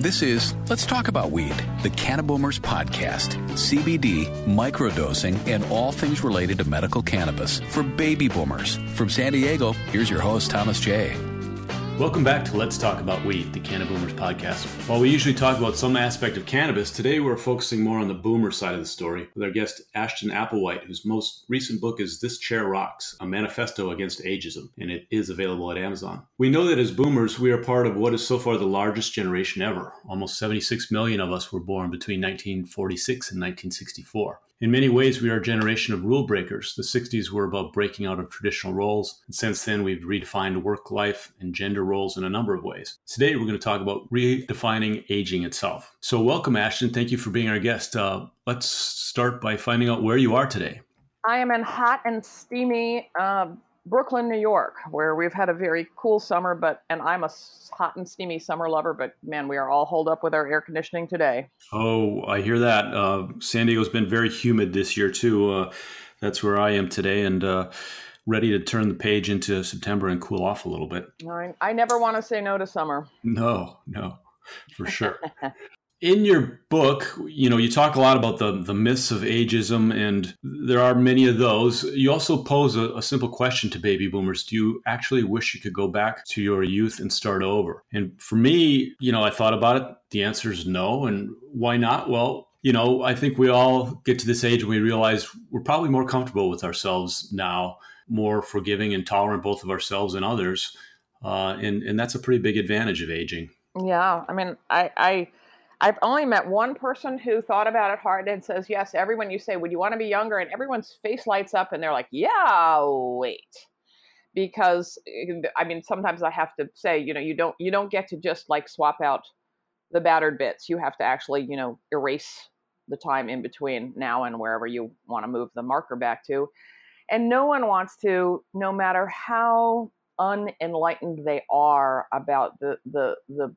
This is Let's Talk About Weed, the Cannaboomers podcast. CBD, microdosing, and all things related to medical cannabis for baby boomers. From San Diego, here's your host, Thomas J. Welcome back to Let's Talk About Weed, the Cannaboomers podcast. While we usually talk about some aspect of cannabis, today we're focusing more on the boomer side of the story with our guest Ashton Applewhite, whose most recent book is This Chair Rocks, a manifesto against ageism, and it is available at Amazon. We know that as boomers, we are part of what is so far the largest generation ever. Almost 76 million of us were born between 1946 and 1964. In many ways, we are a generation of rule breakers. The 60s were about breaking out of traditional roles. And since then, we've redefined work life and gender roles in a number of ways. Today, we're going to talk about redefining aging itself. So, welcome, Ashton. Thank you for being our guest. Uh, let's start by finding out where you are today. I am in hot and steamy uh, Brooklyn, New York, where we've had a very cool summer, but and I'm a hot and steamy summer lover, but man, we are all holed up with our air conditioning today. Oh, I hear that. Uh, San Diego's been very humid this year too. Uh, that's where I am today, and uh, ready to turn the page into September and cool off a little bit. I, I never want to say no to summer. No, no, for sure. in your book, you know, you talk a lot about the the myths of ageism, and there are many of those. You also pose a, a, simple question to baby boomers: Do you actually wish you could go back to your youth and start over? And for me, you know, I thought about it. The answer is no. And why not? Well, you know, I think we all get to this age and we realize we're probably more comfortable with ourselves now, more forgiving and tolerant both of ourselves and others, uh, and and that's a pretty big advantage of aging. Yeah, I mean, I. I I've only met one person who thought about it hard and says, yes, everyone you say, would you want to be younger? And everyone's face lights up and they're like, yeah, wait. Because eh, I mean, sometimes I have to say, you know, you don't you don't get to just like swap out the battered bits. You have to actually, you know, erase the time in between now and wherever you want to move the marker back to. And no one wants to, no matter how unenlightened they are about the the the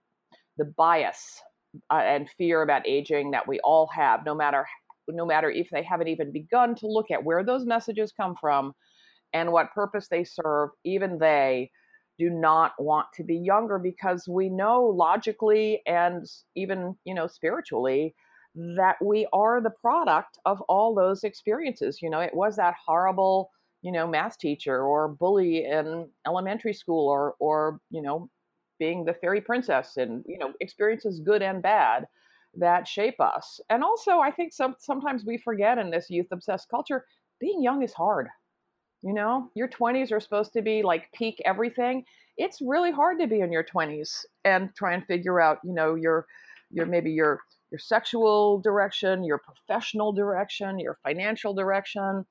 the bias uh, and fear about aging that we all have, no matter no matter if they haven't even begun to look at where those messages come from and what purpose they serve, even they do not want to be younger because we know logically and even you know spiritually that we are the product of all those experiences. You know it was that horrible you know math teacher or bully in elementary school or or you know being the fairy princess and you know experiences good and bad that shape us. And also i think some, sometimes we forget in this youth obsessed culture being young is hard. You know your 20s are supposed to be like peak everything. It's really hard to be in your 20s and try and figure out you know your your maybe your your sexual direction your professional direction your financial direction.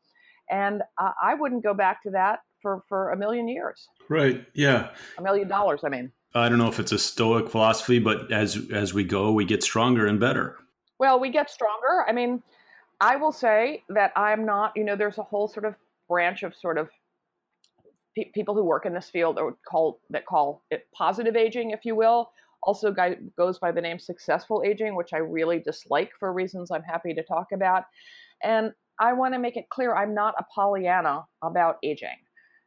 And uh, i wouldn't go back to that for for a million years. Right yeah. A million dollars i mean I don't know if it's a stoic philosophy, but as as we go, we get stronger and better. Well, we get stronger. I mean, I will say that I'm not. You know, there's a whole sort of branch of sort of pe- people who work in this field or call that call it positive aging, if you will. Also, guy, goes by the name successful aging, which I really dislike for reasons I'm happy to talk about. And I want to make it clear I'm not a Pollyanna about aging.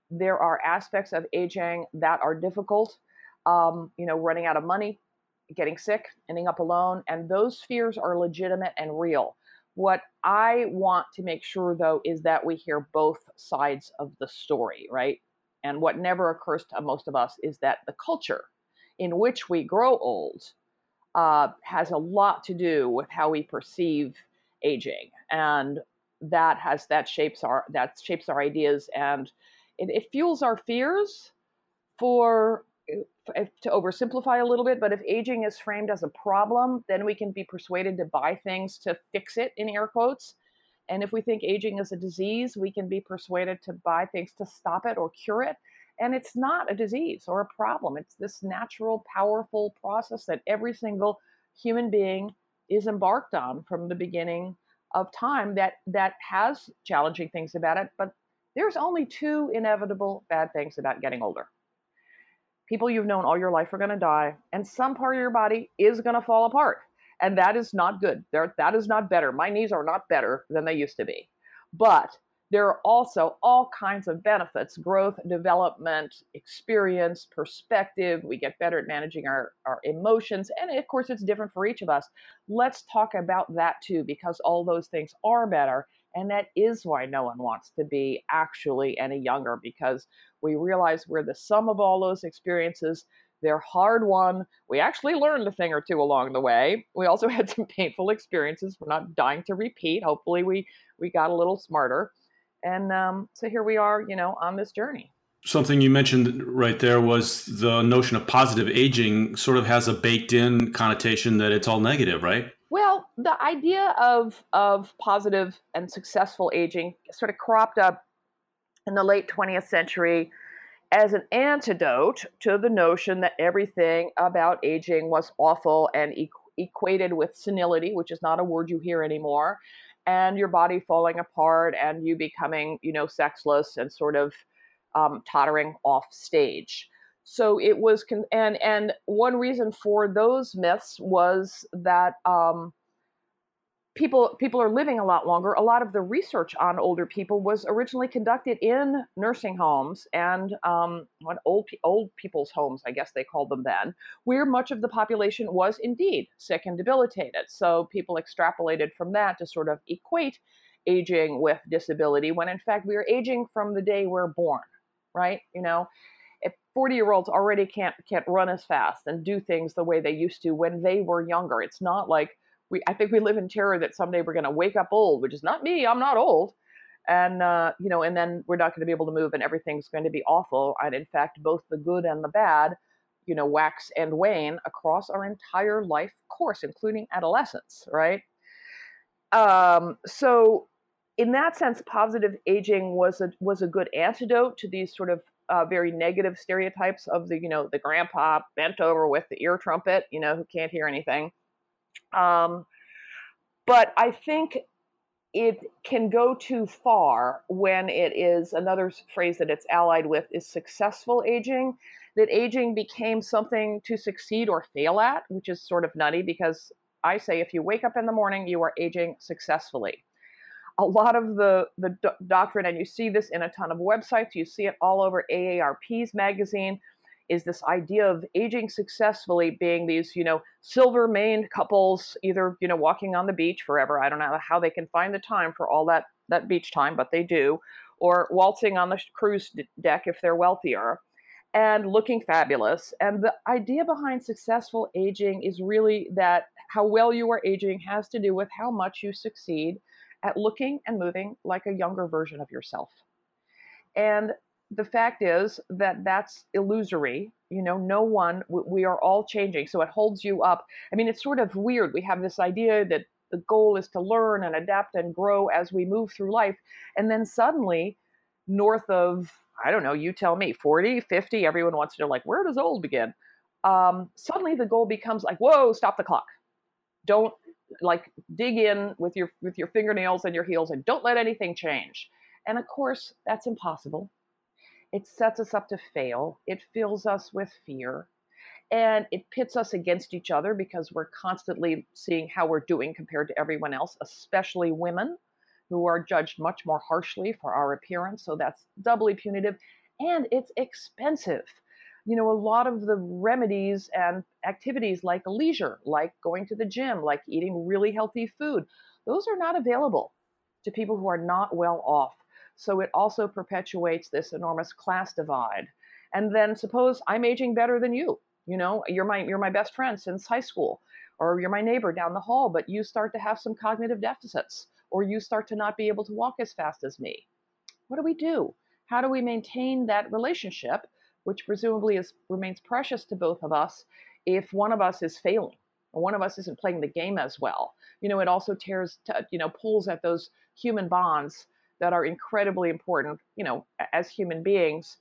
There are aspects of aging that are difficult um, you know, running out of money, getting sick, ending up alone. And those fears are legitimate and real. What I want to make sure, though, is that we hear both sides of the story, right? And what never occurs to most of us is that the culture in which we grow old uh, has a lot to do with how we perceive aging, and that has that shapes our that shapes our ideas, and it, it fuels our fears for to oversimplify a little bit, but if aging is framed as a problem, then we can be persuaded to buy things to fix it, in air quotes. And if we think aging is a disease, we can be persuaded to buy things to stop it or cure it. And it's not a disease or a problem. It's this natural, powerful process that every single human being is embarked on from the beginning of time that that has challenging things about it. But there's only two inevitable bad things about getting older people you've known all your life are going to die, and some part of your body is going to fall apart. And that is not good. There, that is not better. My knees are not better than they used to be. But there are also all kinds of benefits growth, development, experience, perspective. We get better at managing our, our emotions. And of course, it's different for each of us. Let's talk about that too, because all those things are better. And that is why no one wants to be actually any younger, because we realize we're the sum of all those experiences. They're hard won. We actually learned a thing or two along the way. We also had some painful experiences. We're not dying to repeat. Hopefully, we we got a little smarter and um, so here we are, you know, on this journey. Something you mentioned right there was the notion of positive aging sort of has a baked in connotation that it's all negative, right? Well, the idea of of positive and successful aging sort of cropped up in the late 20th century as an antidote to the notion that everything about aging was awful and equated with senility, which is not a word you hear anymore, and your body falling apart and you becoming, you know, sexless and sort of um, tottering off stage. So it was, con- and and one reason for those myths was that um, people people are living a lot longer. A lot of the research on older people was originally conducted in nursing homes and um, what old old people's homes, I guess they called them then, where much of the population was indeed sick and debilitated. So people extrapolated from that to sort of equate aging with disability, when in fact we are aging from the day we're born, right? You know. If 40 year olds already can't can't run as fast and do things the way they used to when they were younger. It's not like we I think we live in terror that someday we're going to wake up old, which is not me. I'm not old, and uh, you know, and then we're not going to be able to move, and everything's going to be awful. And in fact, both the good and the bad, you know, wax and wane across our entire life course, including adolescence, right? Um, so, in that sense, positive aging was a was a good antidote to these sort of uh, very negative stereotypes of the you know the grandpa bent over with the ear trumpet, you know, who can't hear anything um, but I think it can go too far when it is another phrase that it's allied with is successful aging. That aging became something to succeed or fail at, which is sort of nutty because I say if you wake up in the morning, you are aging successfully. A lot of the, the do- doctrine, and you see this in a ton of websites, you see it all over AARP's magazine, is this idea of aging successfully being these, you know, silver maned couples, either, you know, walking on the beach forever. I don't know how they can find the time for all that, that beach time, but they do, or waltzing on the cruise deck if they're wealthier and looking fabulous. And the idea behind successful aging is really that how well you are aging has to do with how much you succeed at looking and moving like a younger version of yourself. And the fact is that that's illusory. You know, no one, we are all changing. So it holds you up. I mean, it's sort of weird. We have this idea that the goal is to learn and adapt and grow as we move through life. And then suddenly, north of, I don't know, you tell me, 40, 50, everyone wants to know, like, where does old begin? Um, suddenly the goal becomes like, whoa, stop the clock. Don't like dig in with your with your fingernails and your heels and don't let anything change. And of course, that's impossible it sets us up to fail. It fills us with fear. And it pits us against each other because we're constantly seeing how we're doing compared to everyone else, especially women who are judged much more harshly for our appearance. So that's doubly punitive. And it's expensive. You know, a lot of the remedies and activities like leisure, like going to the gym, like eating really healthy food, those are not available to people who are not well off. So it also perpetuates this enormous class divide. And then suppose I'm aging better than you. You know, you're my you're my best friend since high school, or you're my neighbor down the hall, but you start to have some cognitive deficits, or you start to not be able to walk as fast as me. What do we do? How do we maintain that relationship, which presumably is remains precious to both of us, if one of us is failing? or one of us isn't playing the game as well. You know, it also tears, you know, pulls at those human bonds that are incredibly important, you know, as human beings.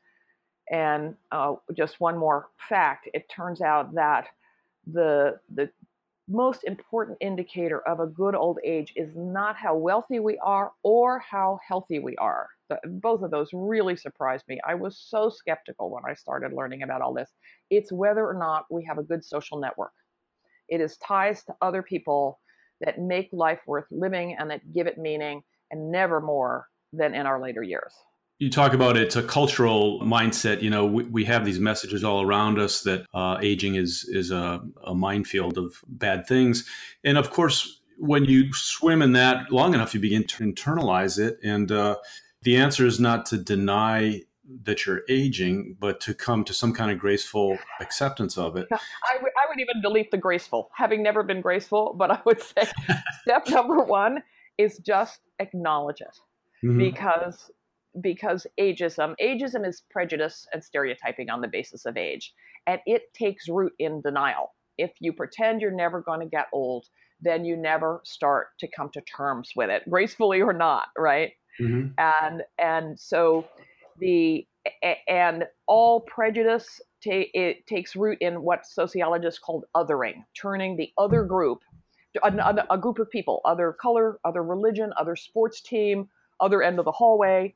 And uh, just one more fact: it turns out that the the most important indicator of a good old age is not how wealthy we are or how healthy we are. Both of those really surprised me. I was so skeptical when I started learning about all this. It's whether or not we have a good social network. It is ties to other people that make life worth living and that give it meaning, and never more than in our later years. You talk about it's a cultural mindset. You know, we, we have these messages all around us that uh, aging is is a, a minefield of bad things, and of course, when you swim in that long enough, you begin to internalize it. And uh, the answer is not to deny that you're aging, but to come to some kind of graceful acceptance of it. I, w- I would even delete the graceful, having never been graceful, but I would say step number one is just acknowledge it. Mm-hmm. Because because ageism ageism is prejudice and stereotyping on the basis of age and it takes root in denial if you pretend you're never going to get old then you never start to come to terms with it gracefully or not right mm-hmm. and and so the and all prejudice ta- it takes root in what sociologists called othering turning the other group a, a group of people other color other religion other sports team other end of the hallway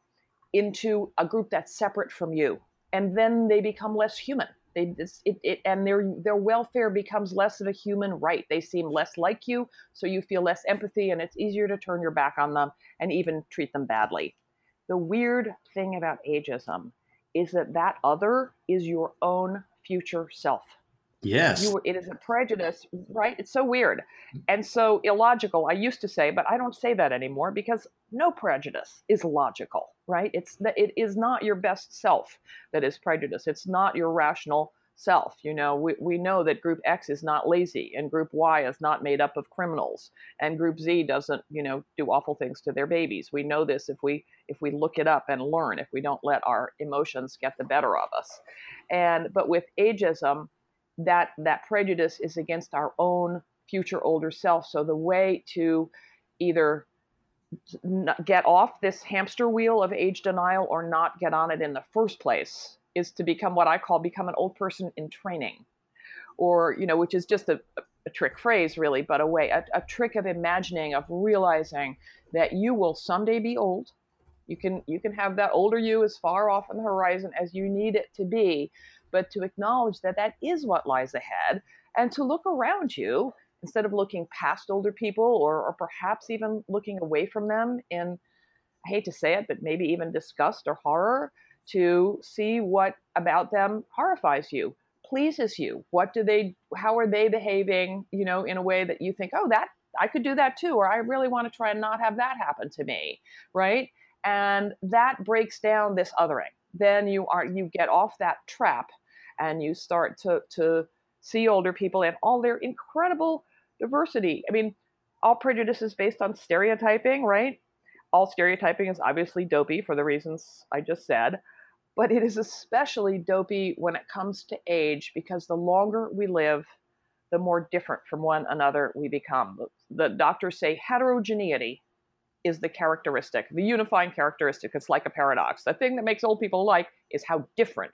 into a group that's separate from you. And then they become less human they it, it, and their their welfare becomes less of a human right they seem less like you so you feel less empathy and it's easier to turn your back on them and even treat them badly the weird thing about ageism is that that other is your own future self Yes. You, it is a prejudice, right? It's so weird and so illogical. I used to say, but I don't say that anymore because no prejudice is logical, right? It's that it is not your best self that is prejudice. It's not your rational self. You know, we, we know that group X is not lazy and group Y is not made up of criminals and group Z doesn't, you know, do awful things to their babies. We know this if we if we look it up and learn, if we don't let our emotions get the better of us. And but with ageism, that that prejudice is against our own future older self. So the way to either get off this hamster wheel of age denial or not get on it in the first place is to become what I call become an old person in training, or you know, which is just a, a trick phrase really, but a way a, a trick of imagining of realizing that you will someday be old. You can you can have that older you as far off on the horizon as you need it to be, but to acknowledge that that is what lies ahead and to look around you instead of looking past older people or, or perhaps even looking away from them in i hate to say it but maybe even disgust or horror to see what about them horrifies you pleases you. What do they how are they behaving you know in a way that you think oh that i could do that too or i really want to try and not have that happen to me right? And that breaks down this othering. Then you are you get off that trap and you start to to see older people and all their incredible diversity. I mean, all prejudice is based on stereotyping, right? All stereotyping is obviously dopey for the reasons I just said, but it is especially dopey when it comes to age because the longer we live, the more different from one another we become. The doctors say heterogeneity is the characteristic, the unifying characteristic. It's like a paradox. The thing that makes old people alike is how different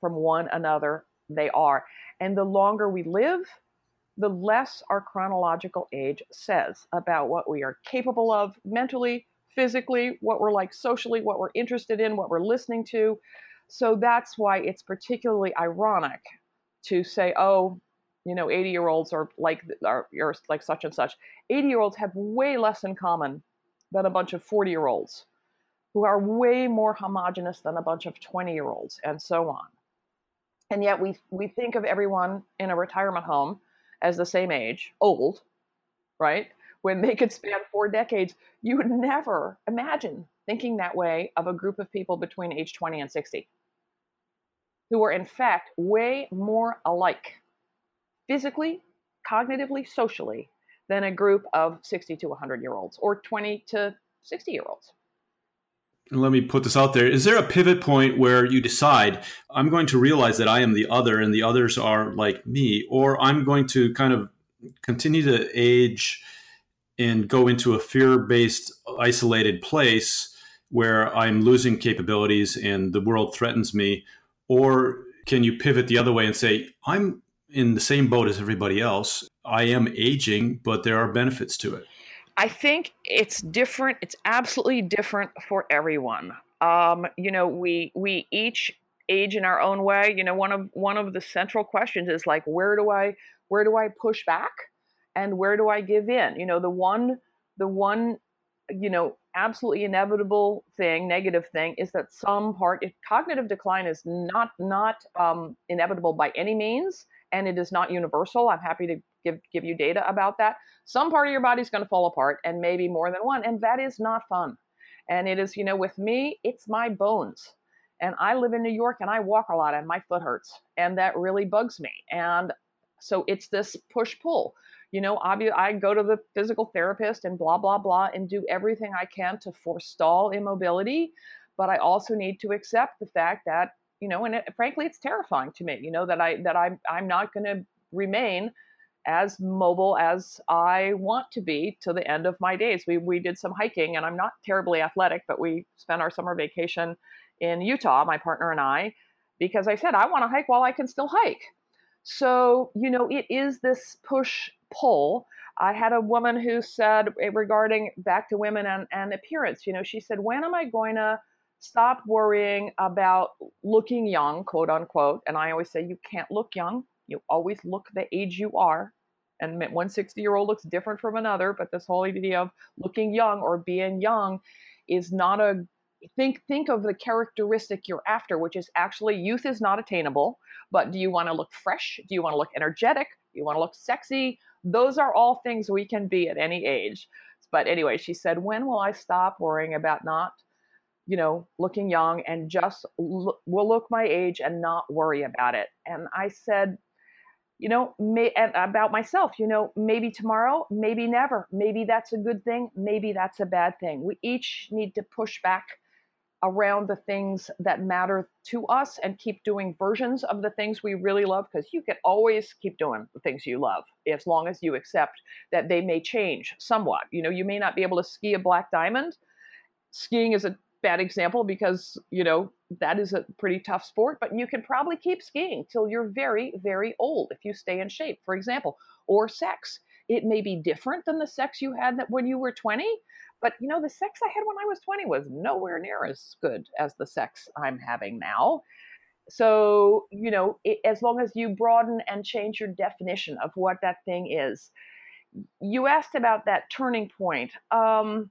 from one another they are. And the longer we live, the less our chronological age says about what we are capable of mentally, physically, what we're like socially, what we're interested in, what we're listening to. So that's why it's particularly ironic to say, oh, you know, 80 year olds are like are, are like such and such. 80 year olds have way less in common than a bunch of 40 year olds who are way more homogenous than a bunch of 20 year olds and so on. And yet we we think of everyone in a retirement home as the same age, old, right? When they could span four decades, you would never imagine thinking that way of a group of people between age 20 and 60 who are in fact way more alike physically, cognitively, socially than a group of 60 to 100 year olds or 20 to 60 year olds let me put this out there. Is there a pivot point where you decide i'm going to realize that i am the other and the others are like me or i'm going to kind of continue to age and go into a fear-based isolated place where i'm losing capabilities and the world threatens me or can you pivot the other way and say i'm in the same boat as everybody else. I am aging but there are benefits to it I think it's different. It's absolutely different for everyone. Um, you know, we we each age in our own way. You know, one of one of the central questions is like, where do I where do I push back, and where do I give in? You know, the one the one you know, absolutely inevitable thing, negative thing, is that some part, if cognitive decline is not not um, inevitable by any means, and it is not universal. I'm happy to give give you data about that. Some part of your body is going to fall apart, and maybe more than one, and that is not fun. And it is, you know, with me, it's my bones. And I live in New York, and I walk a lot, and my foot hurts, and that really bugs me. And so it's this push pull you know, I go to the physical therapist and blah, blah, blah, and do everything I can to forestall immobility. But I also need to accept the fact that, you know, and it, frankly, it's terrifying to me, you know, that I, that I'm, I'm not going to remain as mobile as I want to be to the end of my days. We, we did some hiking and I'm not terribly athletic, but we spent our summer vacation in Utah, my partner and I, because I said, I want to hike while I can still hike. So, you know, it is this push pull. I had a woman who said regarding back to women and, and appearance, you know, she said, when am I going to stop worrying about looking young, quote unquote? And I always say, you can't look young. You always look the age you are. And one 60 year old looks different from another, but this whole idea of looking young or being young is not a think think of the characteristic you're after which is actually youth is not attainable but do you want to look fresh do you want to look energetic do you want to look sexy those are all things we can be at any age. But anyway, she said, when will I stop worrying about not, you know, looking young and just will look my age and not worry about it? And I said, you know, may, about myself, you know, maybe tomorrow, maybe never. Maybe that's a good thing. Maybe that's a bad thing. We each need to push back around the things that matter to us and keep doing versions of the things we really love because you can always keep doing the things you love as long as you accept that they may change somewhat. You know, you may not be able to ski a black diamond. Skiing is a bad example because, you know, that is a pretty tough sport, but you can probably keep skiing till you're very, very old if you stay in shape, for example, or sex. It may be different than the sex you had that when you were 20, but you know, the sex I had when I was 20 was nowhere near as good as the sex I'm having now. So, you know, it, as long as you broaden and change your definition of what that thing is. You asked about that turning point. Um,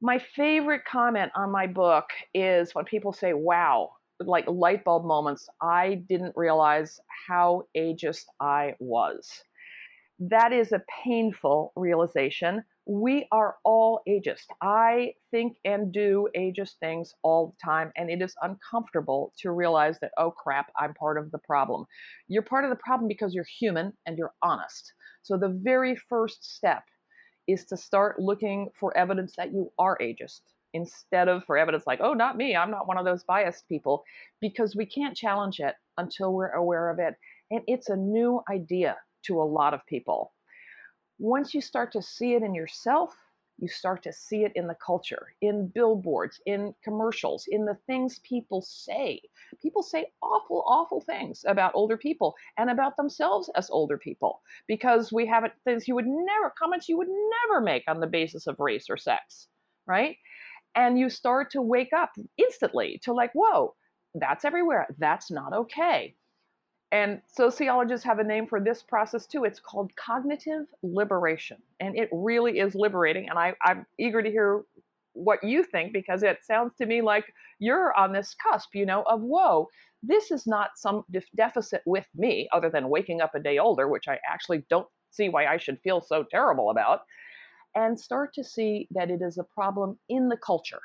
my favorite comment on my book is when people say, wow, like light bulb moments, I didn't realize how ageist I was. That is a painful realization we are all ageist. I think and do ageist things all the time, and it is uncomfortable to realize that, oh crap, I'm part of the problem. You're part of the problem because you're human and you're honest. So the very first step is to start looking for evidence that you are ageist instead of for evidence like, oh, not me, I'm not one of those biased people, because we can't challenge it until we're aware of it. And it's a new idea to a lot of people once you start to see it in yourself, you start to see it in the culture, in billboards, in commercials, in the things people say. People say awful, awful things about older people and about themselves as older people because we have things you would never, comments you would never make on the basis of race or sex, right? And you start to wake up instantly to like, whoa, that's everywhere. That's not okay. And sociologists have a name for this process too. It's called cognitive liberation. And it really is liberating. And I, am eager to hear what you think because it sounds to me like you're on this cusp, you know, of whoa, this is not some def- deficit with me other than waking up a day older, which I actually don't see why I should feel so terrible about. And start to see that it is a problem in the culture.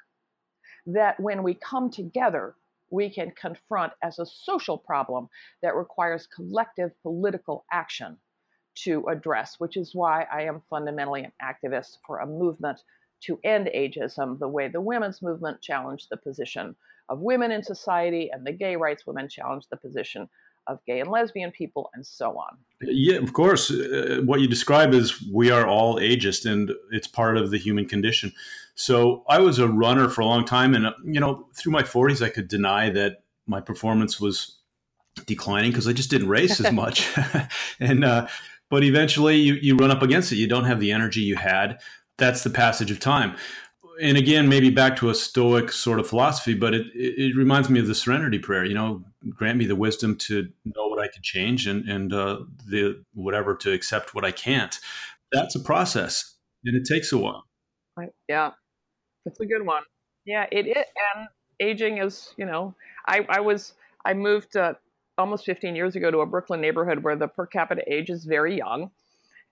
That when we come together, we can confront as a social problem that requires collective political action to address, which is why I am fundamentally an activist for a movement to end ageism, the way the women's movement challenged the position of women in society and the gay rights women challenged the position of gay and lesbian people and so on. Yeah, of course. Uh, what you describe is we are all ageist and it's part of the human condition. So I was a runner for a long time. And, uh, you know, through my 40s, I could deny that my performance was declining because I just didn't race as much. and, uh, but eventually you, you run up against it. You don't have the energy you had. That's the passage of time and again, maybe back to a Stoic sort of philosophy, but it, it, it, reminds me of the Serenity Prayer. You know, grant me the wisdom to know what I can change, and and uh, the whatever to accept what I can't. That's a process, and it takes a while. I, yeah, that's a good one. Yeah, it, it and aging is, you know, I, I was I moved uh, almost 15 years ago to a Brooklyn neighborhood where the per capita age is very young.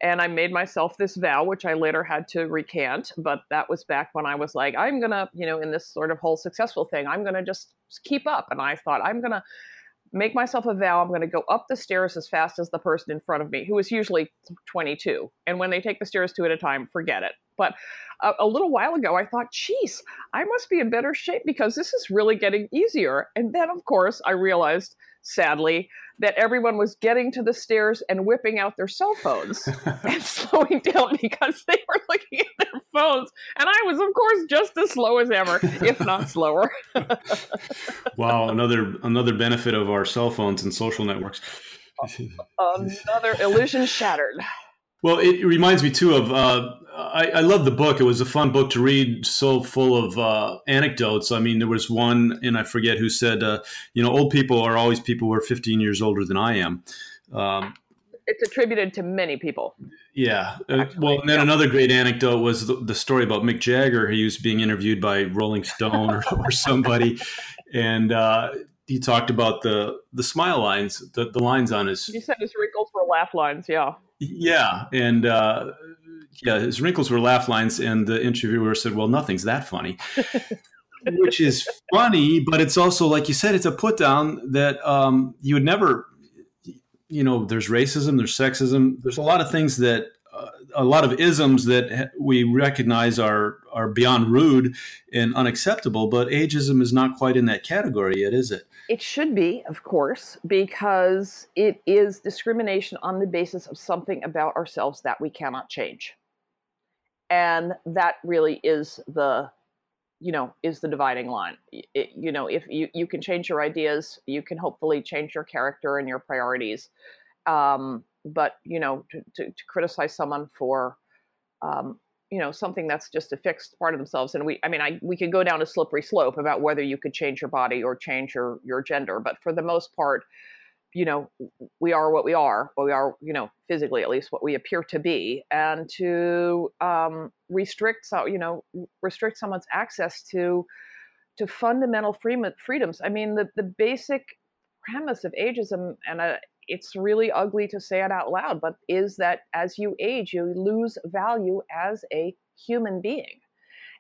And I made myself this vow, which I later had to recant. But that was back when I was like, I'm to, you know, in this sort of whole successful thing, I'm to just keep up. And I thought, I'm going to make myself a vow. I'm going to go up the stairs as fast as the person in front of me, who is usually 22. And when they take the stairs two at a time, forget it. But a, a, little while ago, I thought, geez, I must be in better shape because this is really getting easier. And then, of course, I realized sadly, that everyone was getting to the stairs and whipping out their cell phones and slowing down because they were looking at their phones. And I was, of course, just as slow as ever, if not slower. wow, another another benefit of our cell phones and social networks. another illusion shattered. Well, it reminds me too of. Uh, I, I love the book. It was a fun book to read, so full of uh, anecdotes. I mean, there was one, and I forget who said, uh, "You know, old people are always people who are 15 years older than I am." Um, it's attributed to many people. Yeah. Uh, well, and then yeah. another great anecdote was the, the, story about Mick Jagger. He was being interviewed by Rolling Stone or, or somebody, and uh, he talked about the the smile lines, the, the lines on his. He said his wrinkles were laugh lines. Yeah. Yeah, and uh, yeah, his wrinkles were laugh lines, and the interviewer said, "Well, nothing's that funny," which is funny, but it's also like you said, it's a put down that um, you would never. You know, there's racism, there's sexism, there's a lot of things that uh, a lot of isms that we recognize are are beyond rude and unacceptable, but ageism is not quite in that category yet, is it? It should be, of course, because it is discrimination on the basis of something about ourselves that we cannot change. And that really is the you know is the dividing line it, you know if you, you can change your ideas you can hopefully change your character and your priorities um, but you know to, to, to criticize someone for um, you know something that's just a fixed part of themselves and we i mean i we could go down a slippery slope about whether you could change your body or change your your gender but for the most part you know we are what we are we are you know physically at least what we appear to be and to um, restrict so you know restrict someone's access to to fundamental freedom, freedoms. I mean the the basic premise of ageism and uh, it's really ugly to say it out loud, but is that as you age, you lose value as a human being.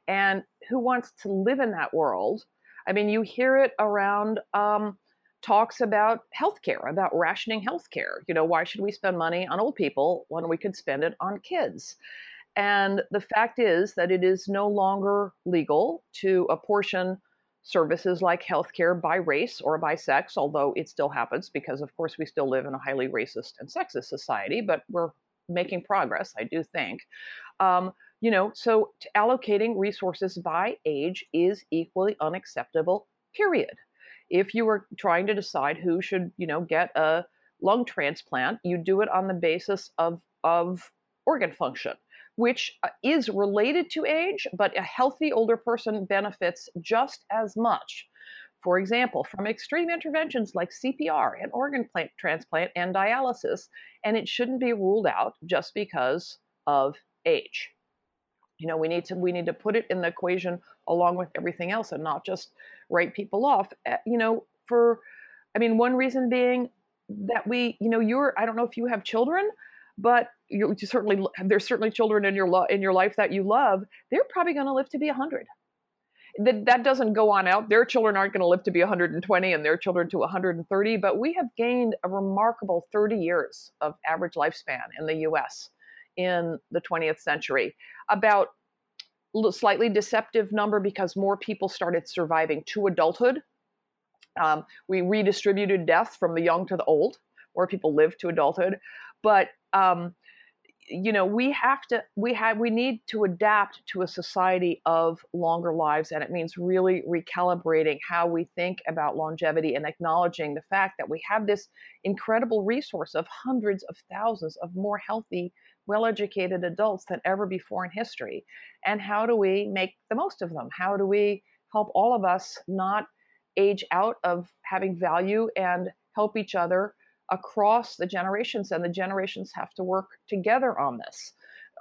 And who wants to live in that world? I mean, you hear it around um, talks about healthcare, about rationing healthcare. You know, why should we spend money on old people when we could spend it on kids? And the fact is that it is no longer legal to apportion services like healthcare by race or by sex, although it still happens because, of course, we still live in a highly racist and sexist society, but we're making progress, I do think. Um, you know, so allocating resources by age is equally unacceptable, period. If you were trying to decide who should, you know, get a lung transplant, you do it on the basis of, of organ function which uh, is related to age, but a healthy older person benefits just as much. For example, from extreme interventions like CPR and organ transplant and dialysis, and it shouldn't be ruled out just because of age. You know, we need to we need to put it in the equation along with everything else and not just write people off. Eh, you know, for I mean, one reason being that we, you know, you're I don't know if you have children, but you, certainly there's certainly children in your lo- in your life that you love. They're probably going to live to be 100. That that doesn't go on out. Their children aren't going to live to be 120 and their children to 130, but we have gained a remarkable 30 years of average lifespan in the US in the 20th century. About slightly deceptive number because more people started surviving to adulthood. Um, we redistributed death from the young to the old. More people lived to adulthood, but um, you know we have to we have we need to adapt to a society of longer lives and it means really recalibrating how we think about longevity and acknowledging the fact that we have this incredible resource of hundreds of thousands of more healthy well-educated adults than ever before in history. And how do we make the most of them? How do we help all of us not age out of having value and help each other across the generations, and the generations have to work together on this.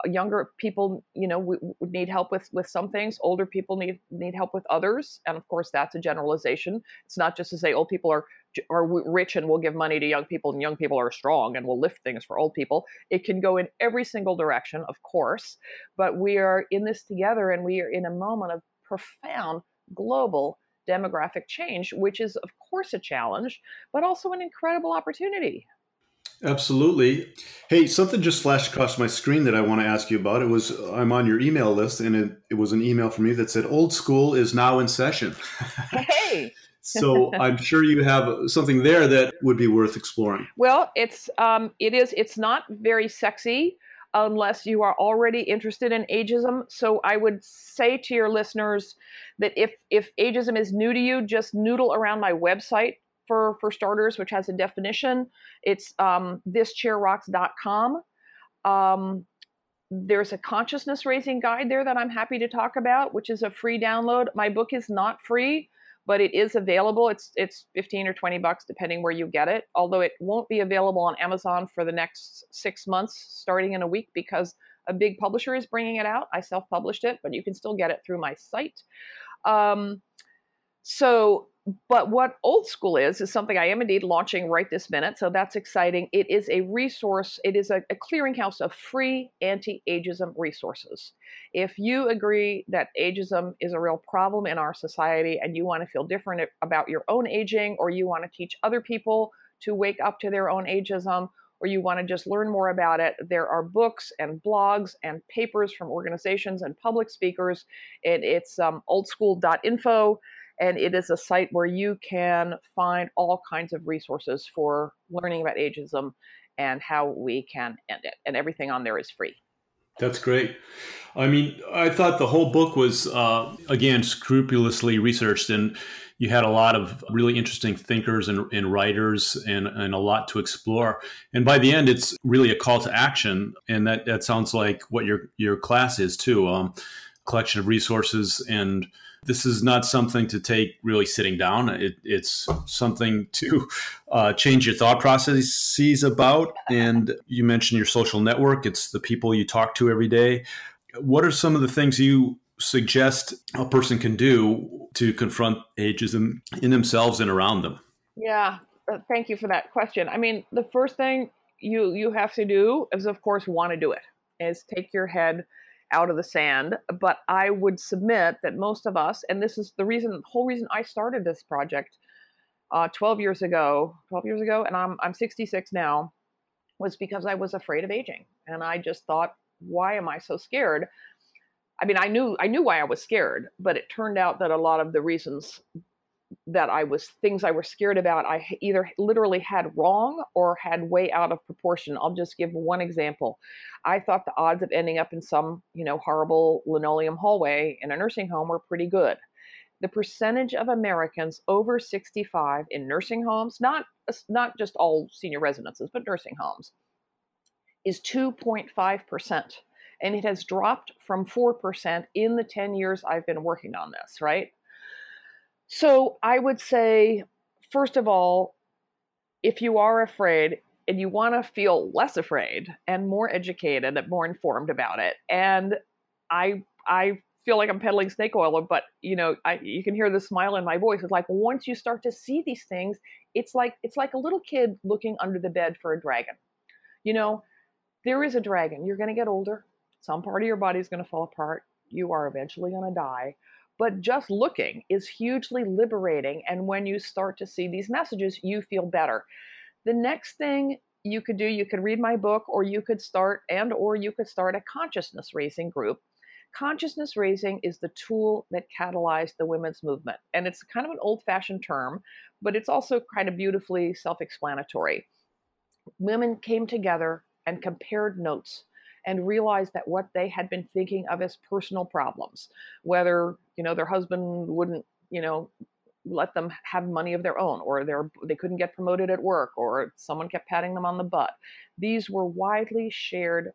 Uh, younger people, you know, we, we need help with with some things. Older people need need help with others, and of course, that's a generalization. It's not just to say old people are are rich and will give money to young people, and young people are strong and will lift things for old people. It can go in every single direction, of course, but we are in this together, and we are in a moment of profound global demographic change, which is, of course, a challenge, but also an incredible opportunity. Absolutely. Hey, something just flashed across my screen that I want to ask you about. It was I'm on your email list, and it, it was an email from you that said "Old School is now in session." Hey. so I'm sure you have something there that would be worth exploring. Well, it's um, it is it's not very sexy unless you are already interested in ageism. So I would say to your listeners that if if ageism is new to you, just noodle around my website for for starters, which has a definition. It's um, thischairrocks.com. Um, there's a consciousness raising guide there that I'm happy to talk about, which is a free download. My book is not free, but it is available. It's it's 15 or 20 bucks depending where you get it. Although it won't be available on Amazon for the next 6 months starting in a week because a big publisher is bringing it out. I self-published it, but you can still get it through my site. Um, so but what old school is is something i am indeed launching right this minute so that's exciting it is a resource it is a, a clearinghouse of free anti-ageism resources if you agree that ageism is a real problem in our society and you want to feel different about your own aging or you want to teach other people to wake up to their own ageism or you want to just learn more about it, there are books and blogs and papers from organizations and public speakers. It, it's um, oldschool.info and it is a site where you can find all kinds of resources for learning about ageism and how we can end it. And everything on there is free. That's great. I mean, I thought the whole book was, uh, again, scrupulously researched, and you had a lot of really interesting thinkers and, and writers and, and, a lot to explore. And by the end, it's really a call to action, and that, that sounds like what your your class is too. Um, collection of resources and this is not something to take really sitting down. It, it's something to uh, change your thought processes about. And you mentioned your social network, it's the people you talk to every day. What are some of the things you suggest a person can do to confront ageism in themselves and around them? Yeah, uh, thank you for that question. I mean, the first thing you you have to do is, of course, want to do it. Is take your head out of the sand. But I would submit that most of us, and this is the reason, the whole reason I started this project uh, 12 years ago, 12 years ago, and I'm, I'm 66 now, was because I was afraid of aging. And I just thought, why am I so scared? I mean, I knew I knew why I was scared, but it turned out that a lot of the reasons that I was things I was scared about, I either literally had wrong or had way out of proportion. I'll just give one example. I thought the odds of ending up in some, you know, horrible linoleum hallway in a nursing home were pretty good. The percentage of Americans over 65 in nursing homes, not not just all senior residences, but nursing homes, is 2.5%. And it has dropped from 4% in the 10 years I've been working on this, right? So I would say, first of all, if you are afraid and you want to feel less afraid and more educated and more informed about it, and I I feel like I'm peddling snake oil, but you know, I, you can hear the smile in my voice. It's like once you start to see these things, it's like it's like a little kid looking under the bed for a dragon. You know, there is a dragon. You're going to get older. Some part of your body is going to fall apart. You are eventually going to die. But just looking is hugely liberating. And when you start to see these messages, you feel better. The next thing you could do, you could read my book, or you could start and or you could start a consciousness raising group. Consciousness raising is the tool that catalyzed the women's movement. And it's kind of an old fashioned term, but it's also kind of beautifully self explanatory. Women came together and compared notes and realized that what they had been thinking of as personal problems, whether you know their husband wouldn't you know let them have money of their own or they couldn't get promoted at work or someone kept patting them on the butt. These were widely shared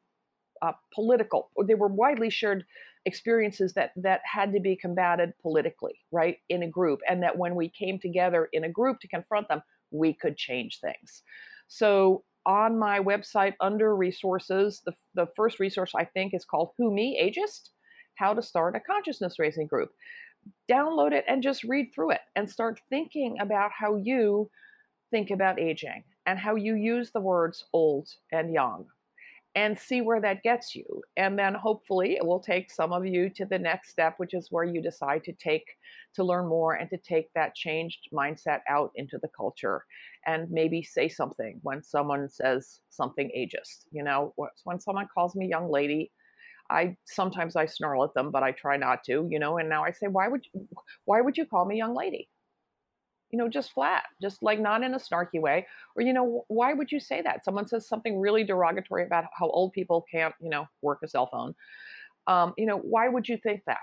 uh, political they were widely shared experiences that that had to be combated politically right in a group and that when we came together in a group to confront them we could change things. So on my website under resources, the, the first resource I think is called Who Me? Ageist? How to Start a Consciousness Raising Group. Download it and just read through it and start thinking about how you think about aging and how you use the words old and young and see where that gets you. And then hopefully it will take some of you to the next step, which is where you decide to take to learn more and to take that changed mindset out into the culture and maybe say something when someone says something ageist. You know, when someone calls me young lady, I sometimes I snarl at them, but I try not to, you know, and now I say, why would you, why would you call me young lady? You know, just flat, just like not in a snarky way. Or, you know, why would you say that? Someone says something really derogatory about how old people can't, you know, work a cell phone. Um, you know, why would you think that?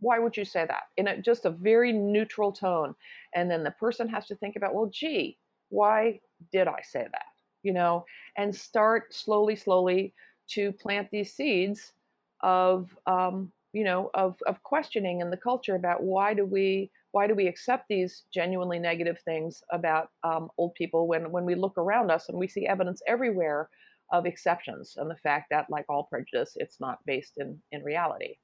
Why would you say that in a, just a very neutral tone? And then the person has to think about, well, gee, why did I say that? You know, and start slowly, slowly to plant these seeds of, um, you know, of, of questioning in the culture about why do we why do we accept these genuinely negative things about um, old people when, when we look around us and we see evidence everywhere of exceptions and the fact that, like all prejudice, it's not based in, in reality.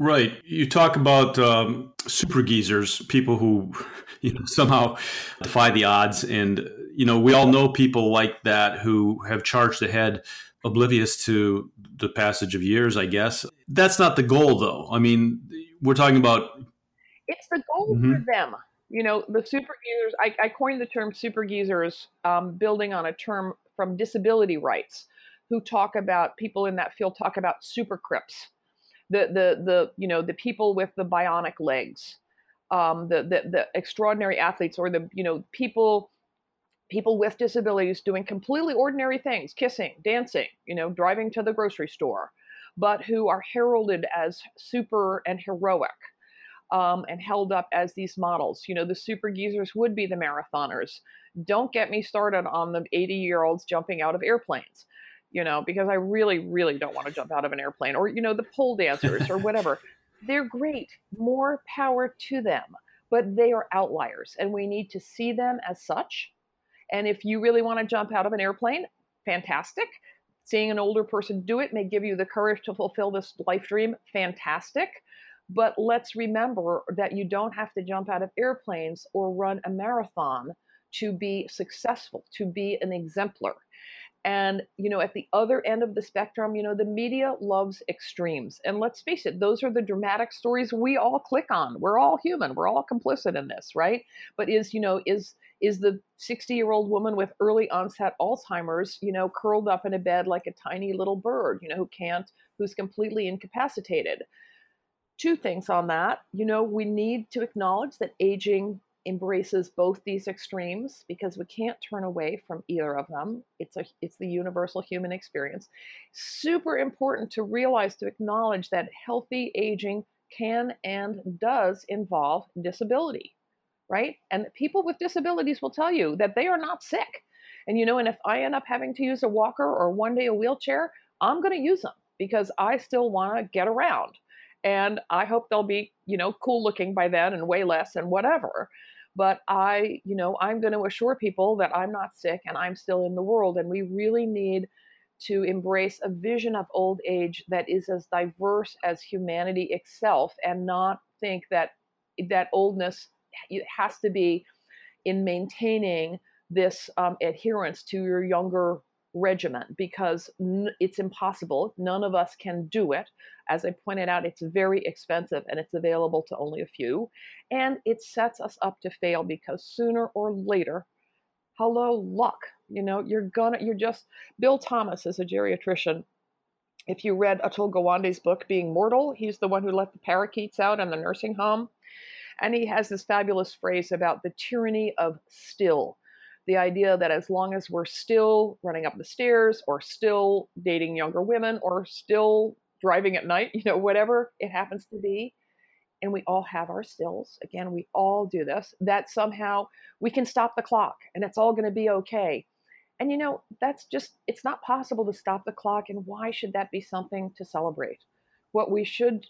Right. You talk about um, super geezers, people who you know somehow defy the odds, and you know we all know people like that who have charged ahead, oblivious to the passage of years. I guess that's not the goal, though. I mean, we're talking about it's the goal mm-hmm. for them. You know, the super geezers, I, I coined the term super geezers, um, building on a term from disability rights, who talk about people in that field talk about super crips, the, the, the, you know, the people with the bionic legs, um, the, the, the extraordinary athletes or the, you know, people, people with disabilities doing completely ordinary things, kissing, dancing, you know, driving to the grocery store, but who are heralded as super and heroic um, and held up as these models. You know, the super geezers would be the marathoners. Don't get me started on the 80 year olds jumping out of airplanes, you know, because I really, really don't want to jump out of an airplane or, you know, the pole dancers or whatever. They're great. More power to them, but they are outliers and we need to see them as such. And if you really want to jump out of an airplane, fantastic. Seeing an older person do it may give you the courage to fulfill this life dream, fantastic but let's remember that you don't have to jump out of airplanes or run a marathon to be successful, to be an exemplar. And, you know, at the other end of the spectrum, you know, the media loves extremes. And let's face it, those are the dramatic stories we all click on. We're all human. We're all complicit in this, right? But is, you know, is is the 60 year old woman with early onset Alzheimer's, you know, curled up in a bed like a tiny little bird, you know, who can't, who's completely incapacitated two things on that. You know, we need to acknowledge that aging embraces both these extremes because we can't turn away from either of them. It's a it's the universal human experience. Super important to realize to acknowledge that healthy aging can and does involve disability, right? And people with disabilities will tell you that they are not sick. And you know, and if I end up having to use a walker or one day a wheelchair, I'm going to use them because I still want to get around and I hope they'll be, you know, cool looking by then and way less and whatever. But I, you know, I'm going to assure people that I'm not sick and I'm still in the world. And we really need to embrace a vision of old age that is as diverse as humanity itself and not think that that oldness has to be in maintaining this um, adherence to your younger regiment because it's impossible. None of us can do it. As I pointed out, it's very expensive and it's available to only a few. And it sets us up to fail because sooner or later, hello, luck. You know, you're gonna, you're just, Bill Thomas is a geriatrician. If you read Atul Gawande's book, Being Mortal, he's the one who let the parakeets out in the nursing home. And he has this fabulous phrase about the tyranny of still the idea that as long as we're still running up the stairs or still dating younger women or still driving at night, you know, whatever it happens to be, and we all have our stills, again, we all do this, that somehow we can stop the clock and it's all going to be okay. And you know, that's just, it's not possible to stop the clock. And why should that be something to celebrate? What we should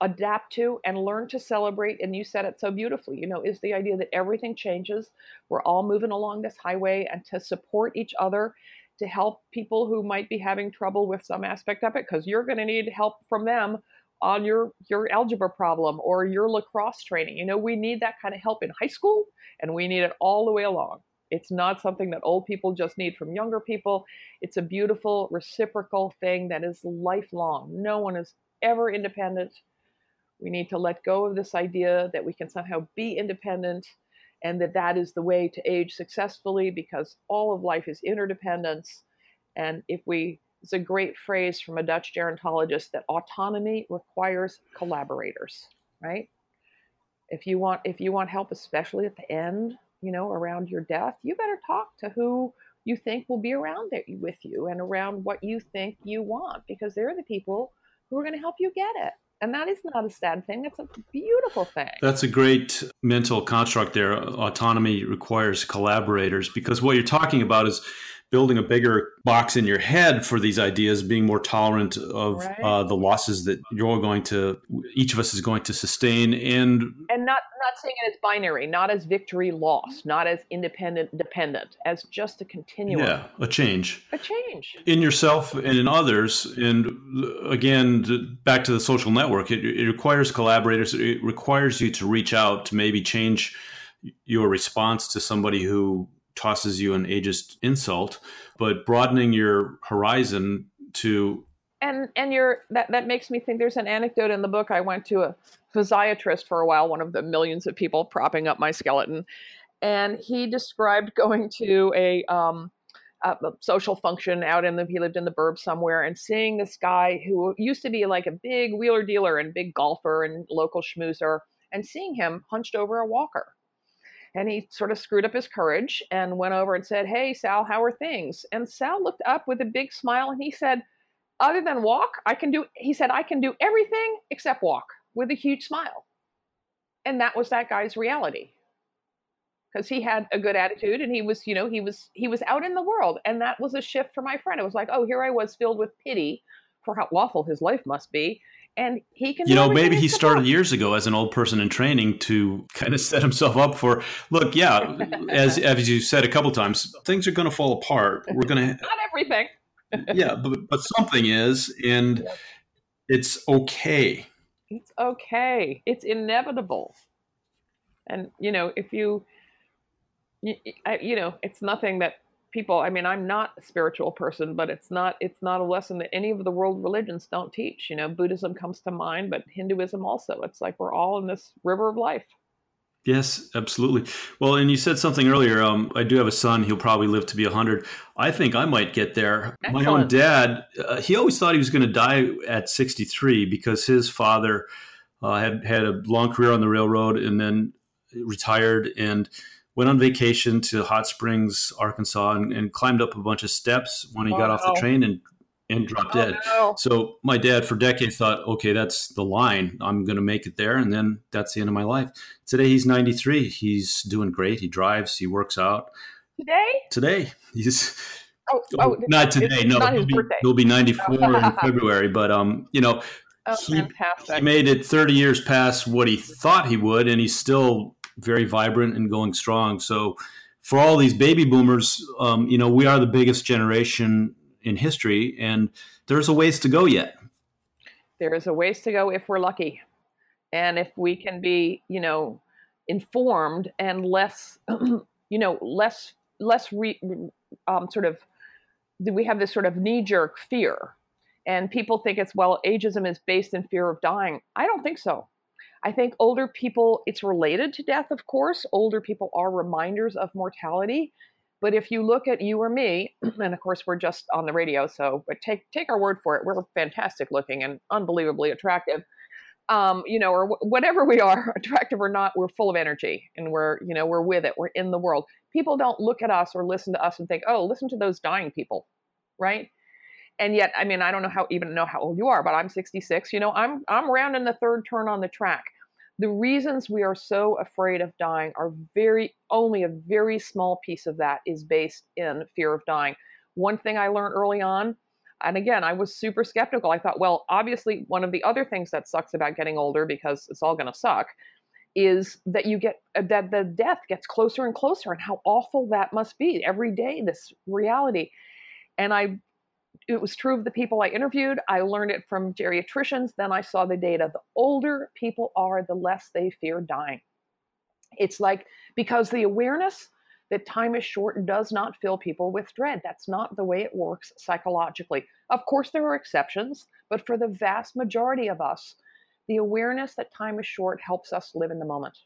adapt to and learn to celebrate and you said it so beautifully you know is the idea that everything changes. We're all moving along this highway and to support each other to help people who might be having trouble with some aspect of it because you're going to need help from them on your your algebra problem or your lacrosse training. You know we need that kind of help in high school and we need it all the way along. It's not something that old people just need from younger people. It's a beautiful reciprocal thing that is lifelong. No one is ever independent we need to let go of this idea that we can somehow be independent and that that is the way to age successfully because all of life is interdependence. And if we, it's a great phrase from a Dutch gerontologist that autonomy requires collaborators, right? If you want, if you want help, especially at the end, you know, around your death, you better talk to who you think will be around there with you and around what you think you want because they're the people who are going to help you get it. And that is not a sad thing. That's a beautiful thing. That's a great mental construct there. Autonomy requires collaborators because what you're talking about is building a bigger box in your head for these ideas, being more tolerant of right. uh, the losses that you're going to, each of us is going to sustain, and and not not seeing it as binary, not as victory loss, not as independent dependent, as just a continuum. Yeah, a change. A change in yourself and in others, and again, back to the social network, it, it requires collaborators. It requires you to reach out to maybe change your response to somebody who tosses you an ageist insult, but broadening your horizon to and and you're that that makes me think there's an anecdote in the book. I went to a physiatrist for a while one of the millions of people propping up my skeleton. And he described going to a um a social function out in the he lived in the burbs somewhere and seeing this guy who used to be like a big wheeler dealer and big golfer and local schmoozer and seeing him hunched over a walker and he sort of screwed up his courage and went over and said, Hey, Sal, how are things? And Sal looked up with a big smile and he said, Other than walk, I can do, he said, I can do everything except walk with a huge smile. And that was that guy's reality because he had a good attitude and he was you know he was he was out in the world and that was a shift for my friend it was like oh here i was filled with pity for how awful his life must be and he can you know maybe he started years ago as an old person in training to kind of set himself up for look yeah as as you said a couple times things are going to fall apart. We're going to not everything. Yeah but but something is and it's okay. It's okay. It's inevitable. And you know if you you, you know it's nothing that people i mean i'm not a spiritual person but it's not it's not a lesson that any of the world religions don't teach you know buddhism comes to mind but hinduism also it's like we're all in this river of life. Yes absolutely. Well and you said something earlier um, i do have a son he'll probably live to be 100 i think i might get there. Excellent. my own dad uh, he always thought he was going to die at 63 because his father uh, had had a long career on the railroad and then retired and went on vacation to Hot Springs, Arkansas, and, and climbed up a bunch of steps when he oh, got off the train and and dropped oh, dead. No. So my dad, for decades, thought, okay, that's the line. I'm going to make it there, and then that's the end of my life. Today he's 93. He's doing great. He drives. He works out. Today. Today he's. Oh, oh, oh not today. No, not he'll, be, he'll, be, 94 in February. But um, you know, oh, he, he made it 30 years past what he thought he would, and he's still very vibrant and going strong. So for all these baby boomers, um, you know, we are the biggest generation in history, and there's a ways to go yet. There is a ways to go if we're lucky, and if we can be, you know, informed and less, you know, less less re, um, sort of. Do we have this sort of knee jerk fear, and people think it's well, ageism is based in fear of dying. I don't think so. I think older people, it's related to death, of course. Older people are reminders of mortality. But if you look at you or me, and of course we're just on the radio, so but take take our word for it, we're fantastic looking and unbelievably attractive. Um, you know, or w- whatever we are, attractive or not, we're full of energy and we're, you know, we're with it. We're in the world. People don't look at us or listen to us and think, oh, listen to those dying people, right? and yet i mean i don't know how even know how old you are but i'm 66 you know i'm i'm rounding the third turn on the track the reasons we are so afraid of dying are very only a very small piece of that is based in fear of dying one thing i learned early on and again, I was super skeptical. I thought, well, obviously, one of the other things that sucks about getting older, because it's all going to suck, is that you get uh, that the death gets closer and closer, and how awful that must be every day. This reality, and I, it was true of the people I interviewed. I learned it from geriatricians. Then I saw the data. The older people are, the less they fear dying. It's like because the awareness that time is short does not fill people with dread. That's not the way it works psychologically. Of course, there are exceptions, but for the vast majority of us, the awareness that time is short helps us live in the moment.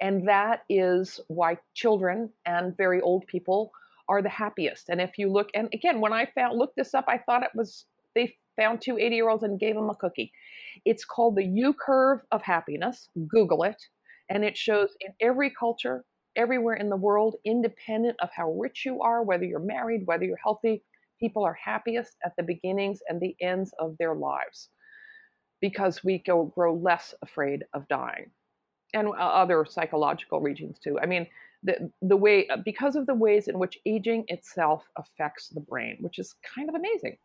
And that is why children and very old people are the happiest. And if you look, and again, when I found looked this up, I thought it was they found two 80 year olds and gave them a cookie. It's called the U curve of happiness. Google it. And it shows in every culture, everywhere in the world, independent of how rich you are, whether you're married, whether you're healthy, people are happiest at the beginnings and the ends of their lives because we go, grow less afraid of dying and uh, other psychological regions too. I mean, the, the way, uh, because of the ways in which aging itself affects the brain, which is kind of amazing.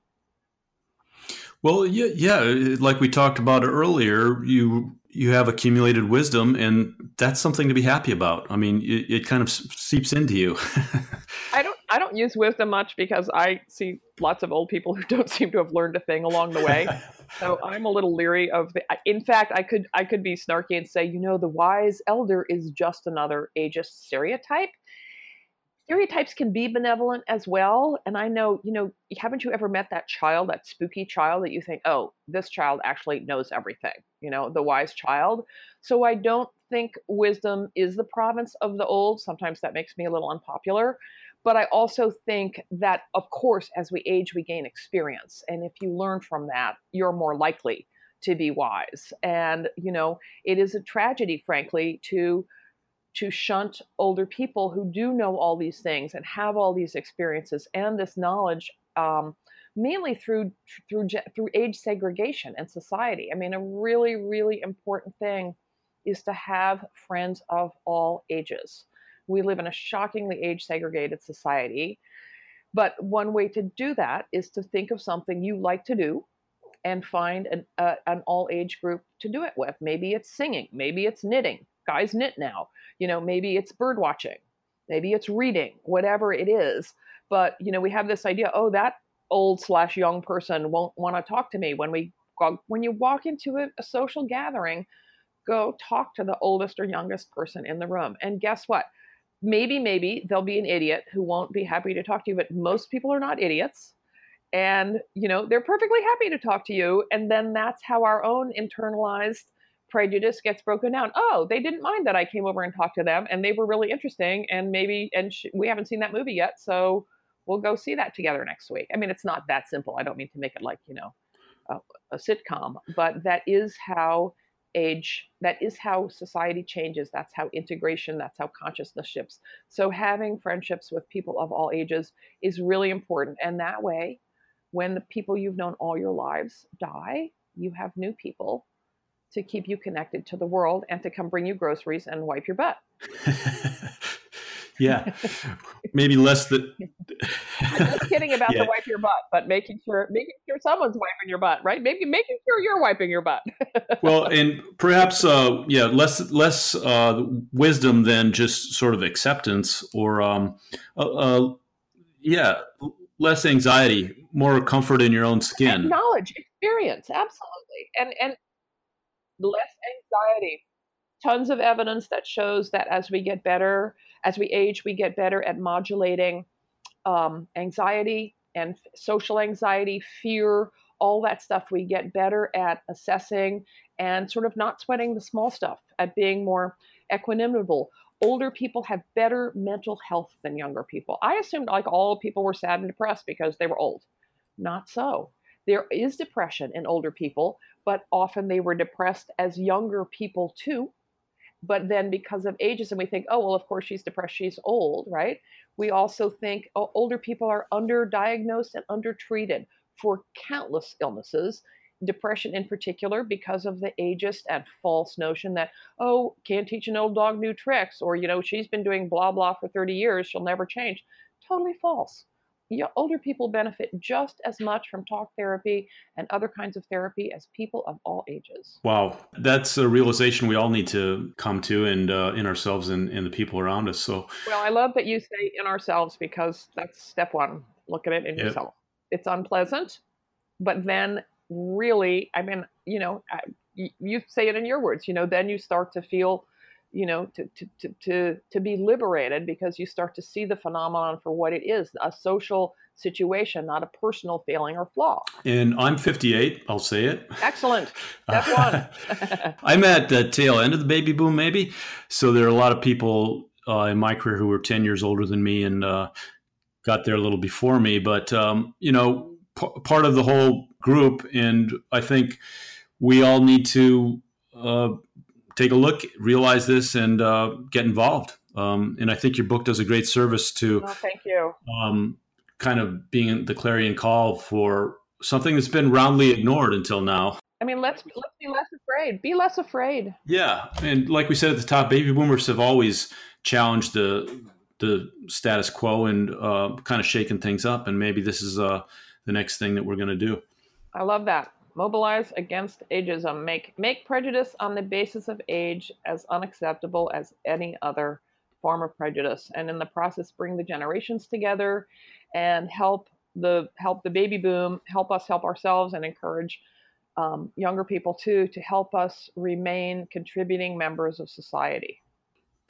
Well, yeah, yeah, like we talked about earlier, you you have accumulated wisdom, and that's something to be happy about. I mean, it, it kind of seeps into you. I don't I don't use wisdom much because I see lots of old people who don't seem to have learned a thing along the way. so I'm a little leery of the. In fact, I could I could be snarky and say, you know, the wise elder is just another ageist stereotype stereotypes can be benevolent as well. And I know, you know, haven't you ever met that child, that spooky child that you think, oh, this child actually knows everything, you know, the wise child. So I don't think wisdom is the province of the old. Sometimes that makes me a little unpopular. But I also think that, of course, as we age, we gain experience. And if you learn from that, you're more likely to be wise. And, you know, it is a tragedy, frankly, to to shunt older people who do know all these things and have all these experiences and this knowledge um, mainly through through through age segregation and society i mean a really really important thing is to have friends of all ages we live in a shockingly age segregated society. But one way to do that is to think of something you like to do and find an, uh, an all age group to do it with. Maybe it's singing maybe it's knitting guys knit now. You know maybe it's bird watching maybe it's reading whatever it is. But you know we have this idea oh that old slash young person won't want to talk to me. When we when you walk into a, a social gathering go talk to the oldest or youngest person in the room. And guess what maybe maybe there'll be an idiot who won't be happy to talk to you but most people are not idiots and you know they're perfectly happy to talk to you and then that's how our own internalized prejudice gets broken down. Oh, they didn't mind that I came over and talked to them, and they were really interesting. And maybe, and sh- we haven't seen that movie yet, so we'll go see that together next week. I mean, it's not that simple. I don't mean to make it like you know a, a sitcom, but that is how age that is how society changes that's how integration that's how consciousness shifts so having friendships with people of all ages is really important and that way when the people you've known all your lives die you have new people to keep you connected to the world and to come bring you groceries and wipe your butt. yeah, maybe less than. I'm just kidding about yeah. the wipe your butt, but making sure making sure someone's wiping your butt, right? Maybe making sure you're wiping your butt. well, and perhaps, uh, yeah, less less uh, wisdom than just sort of acceptance, or um, uh, uh yeah, less anxiety, more comfort in your own skin, knowledge, experience, absolutely, and and less anxiety. Tons of evidence that shows that as we get better, as we age, we get better at modulating um, anxiety and social anxiety, fear, all that stuff. We get better at assessing and sort of not sweating the small stuff, at being more equanimable. Older people have better mental health than younger people. I assumed like all people were sad and depressed because they were old. Not so. There is depression in older people, but often they were depressed as younger people too. But then because of ageism, we think, oh, well, of course she's depressed, she's old, right? We also think oh, older people are underdiagnosed and undertreated for countless illnesses, depression in particular, because of the ageist and false notion that, oh, can't teach an old dog new tricks, or, you know, she's been doing blah, blah for 30 years, she'll never change. Totally false older people benefit just as much from talk therapy and other kinds of therapy as people of all ages. Wow, that's a realization we all need to come to, and uh, in ourselves and, and the people around us. So, well, I love that you say in ourselves because that's step one. Look at it in yep. yourself. It's unpleasant, but then really, I mean, you know, you say it in your words. You know, then you start to feel you know to, to, to, to, to be liberated because you start to see the phenomenon for what it is a social situation not a personal failing or flaw. And i'm 58 i'll say it. Excellent. Step one. I'm at the tail end of the baby boom maybe. So there are a lot of people uh, in my career who were 10 years older than me and uh, got there a little before me. But um, you know p- part of the whole group and i think we all need to uh, take a look, realize this, and uh, get involved. Um, and I think your book does a great service to. Oh, thank you. Um, kind of being the clarion call for something that's been roundly ignored until now. I mean, let's let's be less afraid. Be less afraid. Yeah, and like we said at the top, baby boomers have always challenged the the status quo and uh, kind of shaken things up. And maybe this is uh, the next thing that we're going to do. I love that. Mobilize against ageism. Make, make prejudice on the basis of age as unacceptable as any other form of prejudice. And in the process, bring the generations together and help the help the baby boom, help us help ourselves, and encourage um, younger people too to help us remain contributing members of society.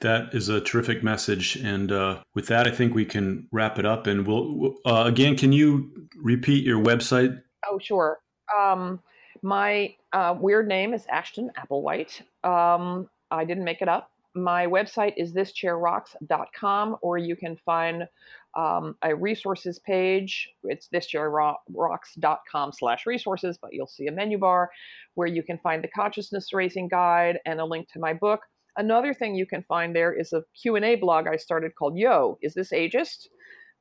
That is a terrific message, and uh, with that, I think we can wrap it up. And we'll uh, again, can you repeat your website? Oh, sure. Um, my uh, weird name is Ashton Applewhite. Um, I didn't make it up. My website is thischairrocks.com, or you can find um, a resources page. It's thischairrocks.com slash resources, but you'll see a menu bar where you can find the consciousness raising guide and a link to my book. Another thing you can find there is a Q&A blog I started called Yo, Is This Ageist?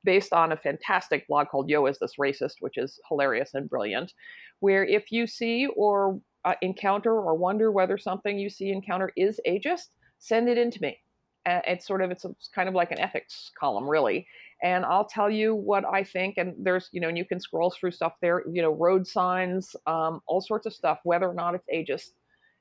based on a fantastic blog called Yo, Is This Racist? which is hilarious and brilliant, where if you see or uh, encounter or wonder whether something you see encounter is ageist, send it in to me. It's sort of it's, a, it's kind of like an ethics column, really, and I'll tell you what I think. And there's you know, and you can scroll through stuff there, you know, road signs, um, all sorts of stuff, whether or not it's ageist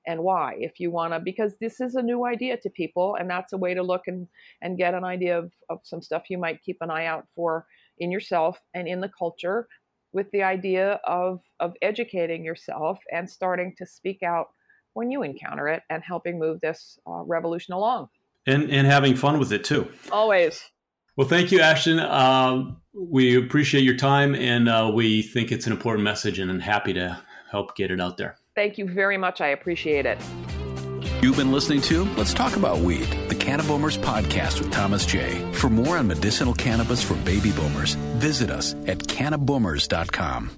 and why if you want to because this is a new idea to people and that's a way to look and and get an idea of, of some stuff you might keep an eye out for in yourself and in the culture with the idea of of educating yourself and starting to speak out when you encounter it and helping move this uh, revolution along. And and having fun with it too. Always. Well thank you ashton. Um, we appreciate your time and uh, we think it's an important message and i'm happy to help get it out there. Thank you very much. I appreciate it You've been listening to Let's Talk About Weed, the Cannaboomers podcast with Thomas J. For more on medicinal cannabis for baby boomers, visit us at cannaboomers.com.